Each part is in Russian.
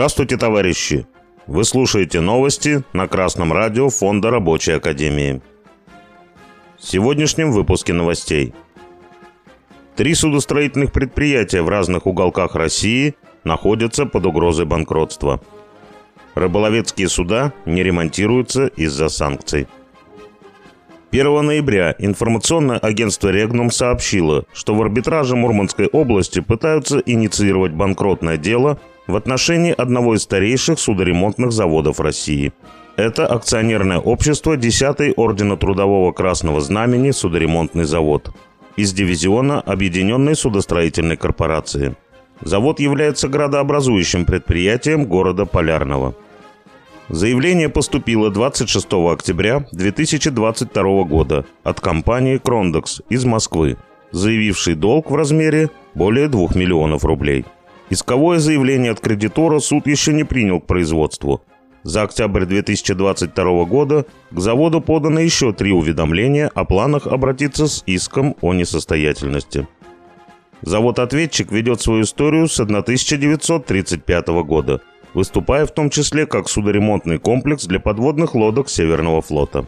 Здравствуйте, товарищи! Вы слушаете новости на Красном радио Фонда Рабочей Академии. В сегодняшнем выпуске новостей. Три судостроительных предприятия в разных уголках России находятся под угрозой банкротства. Рыболовецкие суда не ремонтируются из-за санкций. 1 ноября информационное агентство «Регнум» сообщило, что в арбитраже Мурманской области пытаются инициировать банкротное дело в отношении одного из старейших судоремонтных заводов России. Это акционерное общество 10-й Ордена Трудового Красного Знамени судоремонтный завод из дивизиона Объединенной судостроительной корпорации. Завод является градообразующим предприятием города Полярного – Заявление поступило 26 октября 2022 года от компании «Крондекс» из Москвы, заявившей долг в размере более 2 миллионов рублей. Исковое заявление от кредитора суд еще не принял к производству. За октябрь 2022 года к заводу подано еще три уведомления о планах обратиться с иском о несостоятельности. Завод-ответчик ведет свою историю с 1935 года – выступая в том числе как судоремонтный комплекс для подводных лодок Северного флота.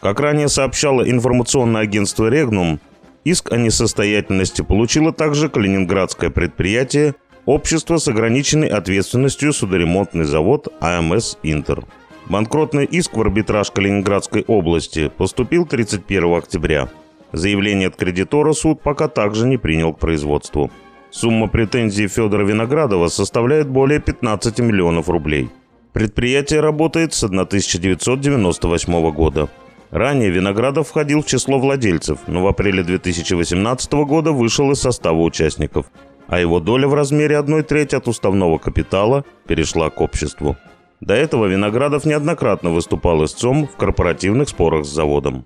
Как ранее сообщало информационное агентство «Регнум», иск о несостоятельности получило также калининградское предприятие Общество с ограниченной ответственностью судоремонтный завод АМС «Интер». Банкротный иск в арбитраж Калининградской области поступил 31 октября. Заявление от кредитора суд пока также не принял к производству. Сумма претензий Федора Виноградова составляет более 15 миллионов рублей. Предприятие работает с 1998 года. Ранее Виноградов входил в число владельцев, но в апреле 2018 года вышел из состава участников, а его доля в размере 1 трети от уставного капитала перешла к обществу. До этого Виноградов неоднократно выступал истцом в корпоративных спорах с заводом.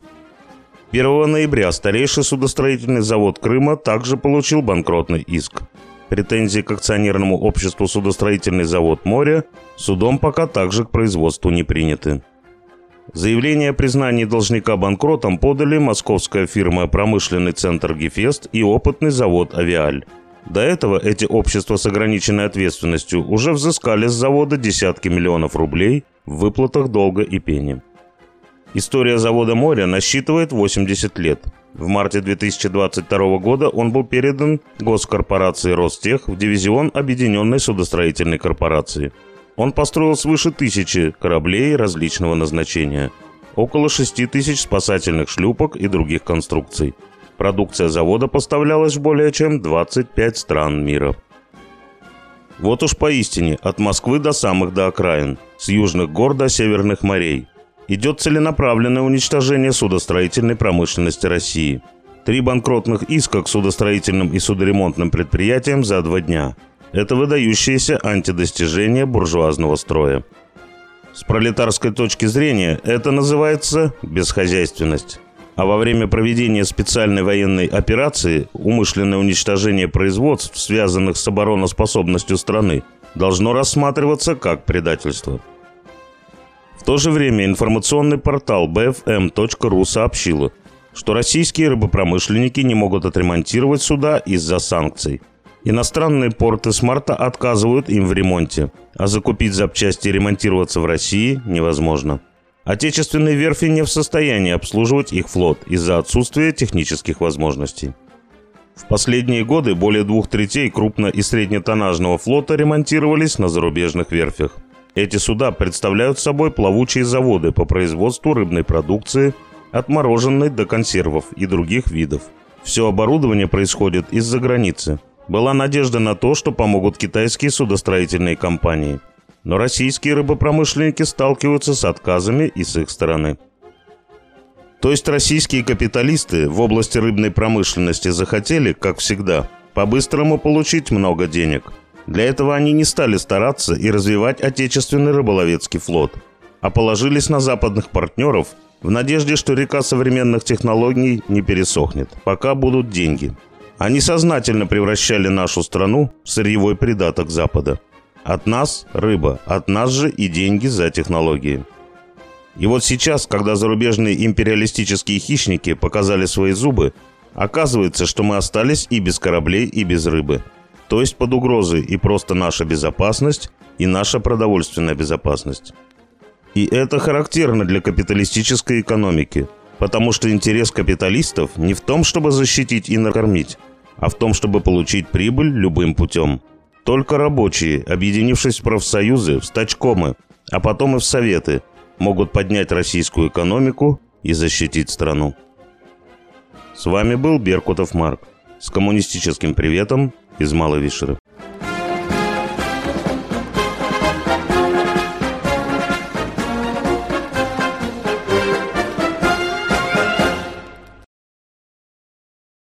1 ноября старейший судостроительный завод Крыма также получил банкротный иск. Претензии к акционерному обществу судостроительный завод «Море» судом пока также к производству не приняты. Заявление о признании должника банкротом подали московская фирма «Промышленный центр Гефест» и опытный завод «Авиаль». До этого эти общества с ограниченной ответственностью уже взыскали с завода десятки миллионов рублей в выплатах долга и пени. История завода «Море» насчитывает 80 лет. В марте 2022 года он был передан госкорпорации «Ростех» в дивизион Объединенной судостроительной корпорации. Он построил свыше тысячи кораблей различного назначения, около 6 тысяч спасательных шлюпок и других конструкций. Продукция завода поставлялась в более чем 25 стран мира. Вот уж поистине, от Москвы до самых до окраин, с южных гор до северных морей – идет целенаправленное уничтожение судостроительной промышленности России. Три банкротных иска к судостроительным и судоремонтным предприятиям за два дня. Это выдающееся антидостижение буржуазного строя. С пролетарской точки зрения это называется бесхозяйственность. А во время проведения специальной военной операции умышленное уничтожение производств, связанных с обороноспособностью страны, должно рассматриваться как предательство – в то же время информационный портал bfm.ru сообщил, что российские рыбопромышленники не могут отремонтировать суда из-за санкций. Иностранные порты с марта отказывают им в ремонте, а закупить запчасти и ремонтироваться в России невозможно. Отечественные верфи не в состоянии обслуживать их флот из-за отсутствия технических возможностей. В последние годы более двух третей крупно- и среднетоннажного флота ремонтировались на зарубежных верфях. Эти суда представляют собой плавучие заводы по производству рыбной продукции, от мороженой до консервов и других видов. Все оборудование происходит из-за границы. Была надежда на то, что помогут китайские судостроительные компании. Но российские рыбопромышленники сталкиваются с отказами и с их стороны. То есть российские капиталисты в области рыбной промышленности захотели, как всегда, по-быстрому получить много денег – для этого они не стали стараться и развивать отечественный рыболовецкий флот, а положились на западных партнеров в надежде, что река современных технологий не пересохнет, пока будут деньги. Они сознательно превращали нашу страну в сырьевой придаток Запада. От нас – рыба, от нас же и деньги за технологии. И вот сейчас, когда зарубежные империалистические хищники показали свои зубы, оказывается, что мы остались и без кораблей, и без рыбы – то есть под угрозой и просто наша безопасность, и наша продовольственная безопасность. И это характерно для капиталистической экономики, потому что интерес капиталистов не в том, чтобы защитить и накормить, а в том, чтобы получить прибыль любым путем. Только рабочие, объединившись в профсоюзы, в стачкомы, а потом и в советы, могут поднять российскую экономику и защитить страну. С вами был Беркутов Марк с коммунистическим приветом из Малой Вишеры.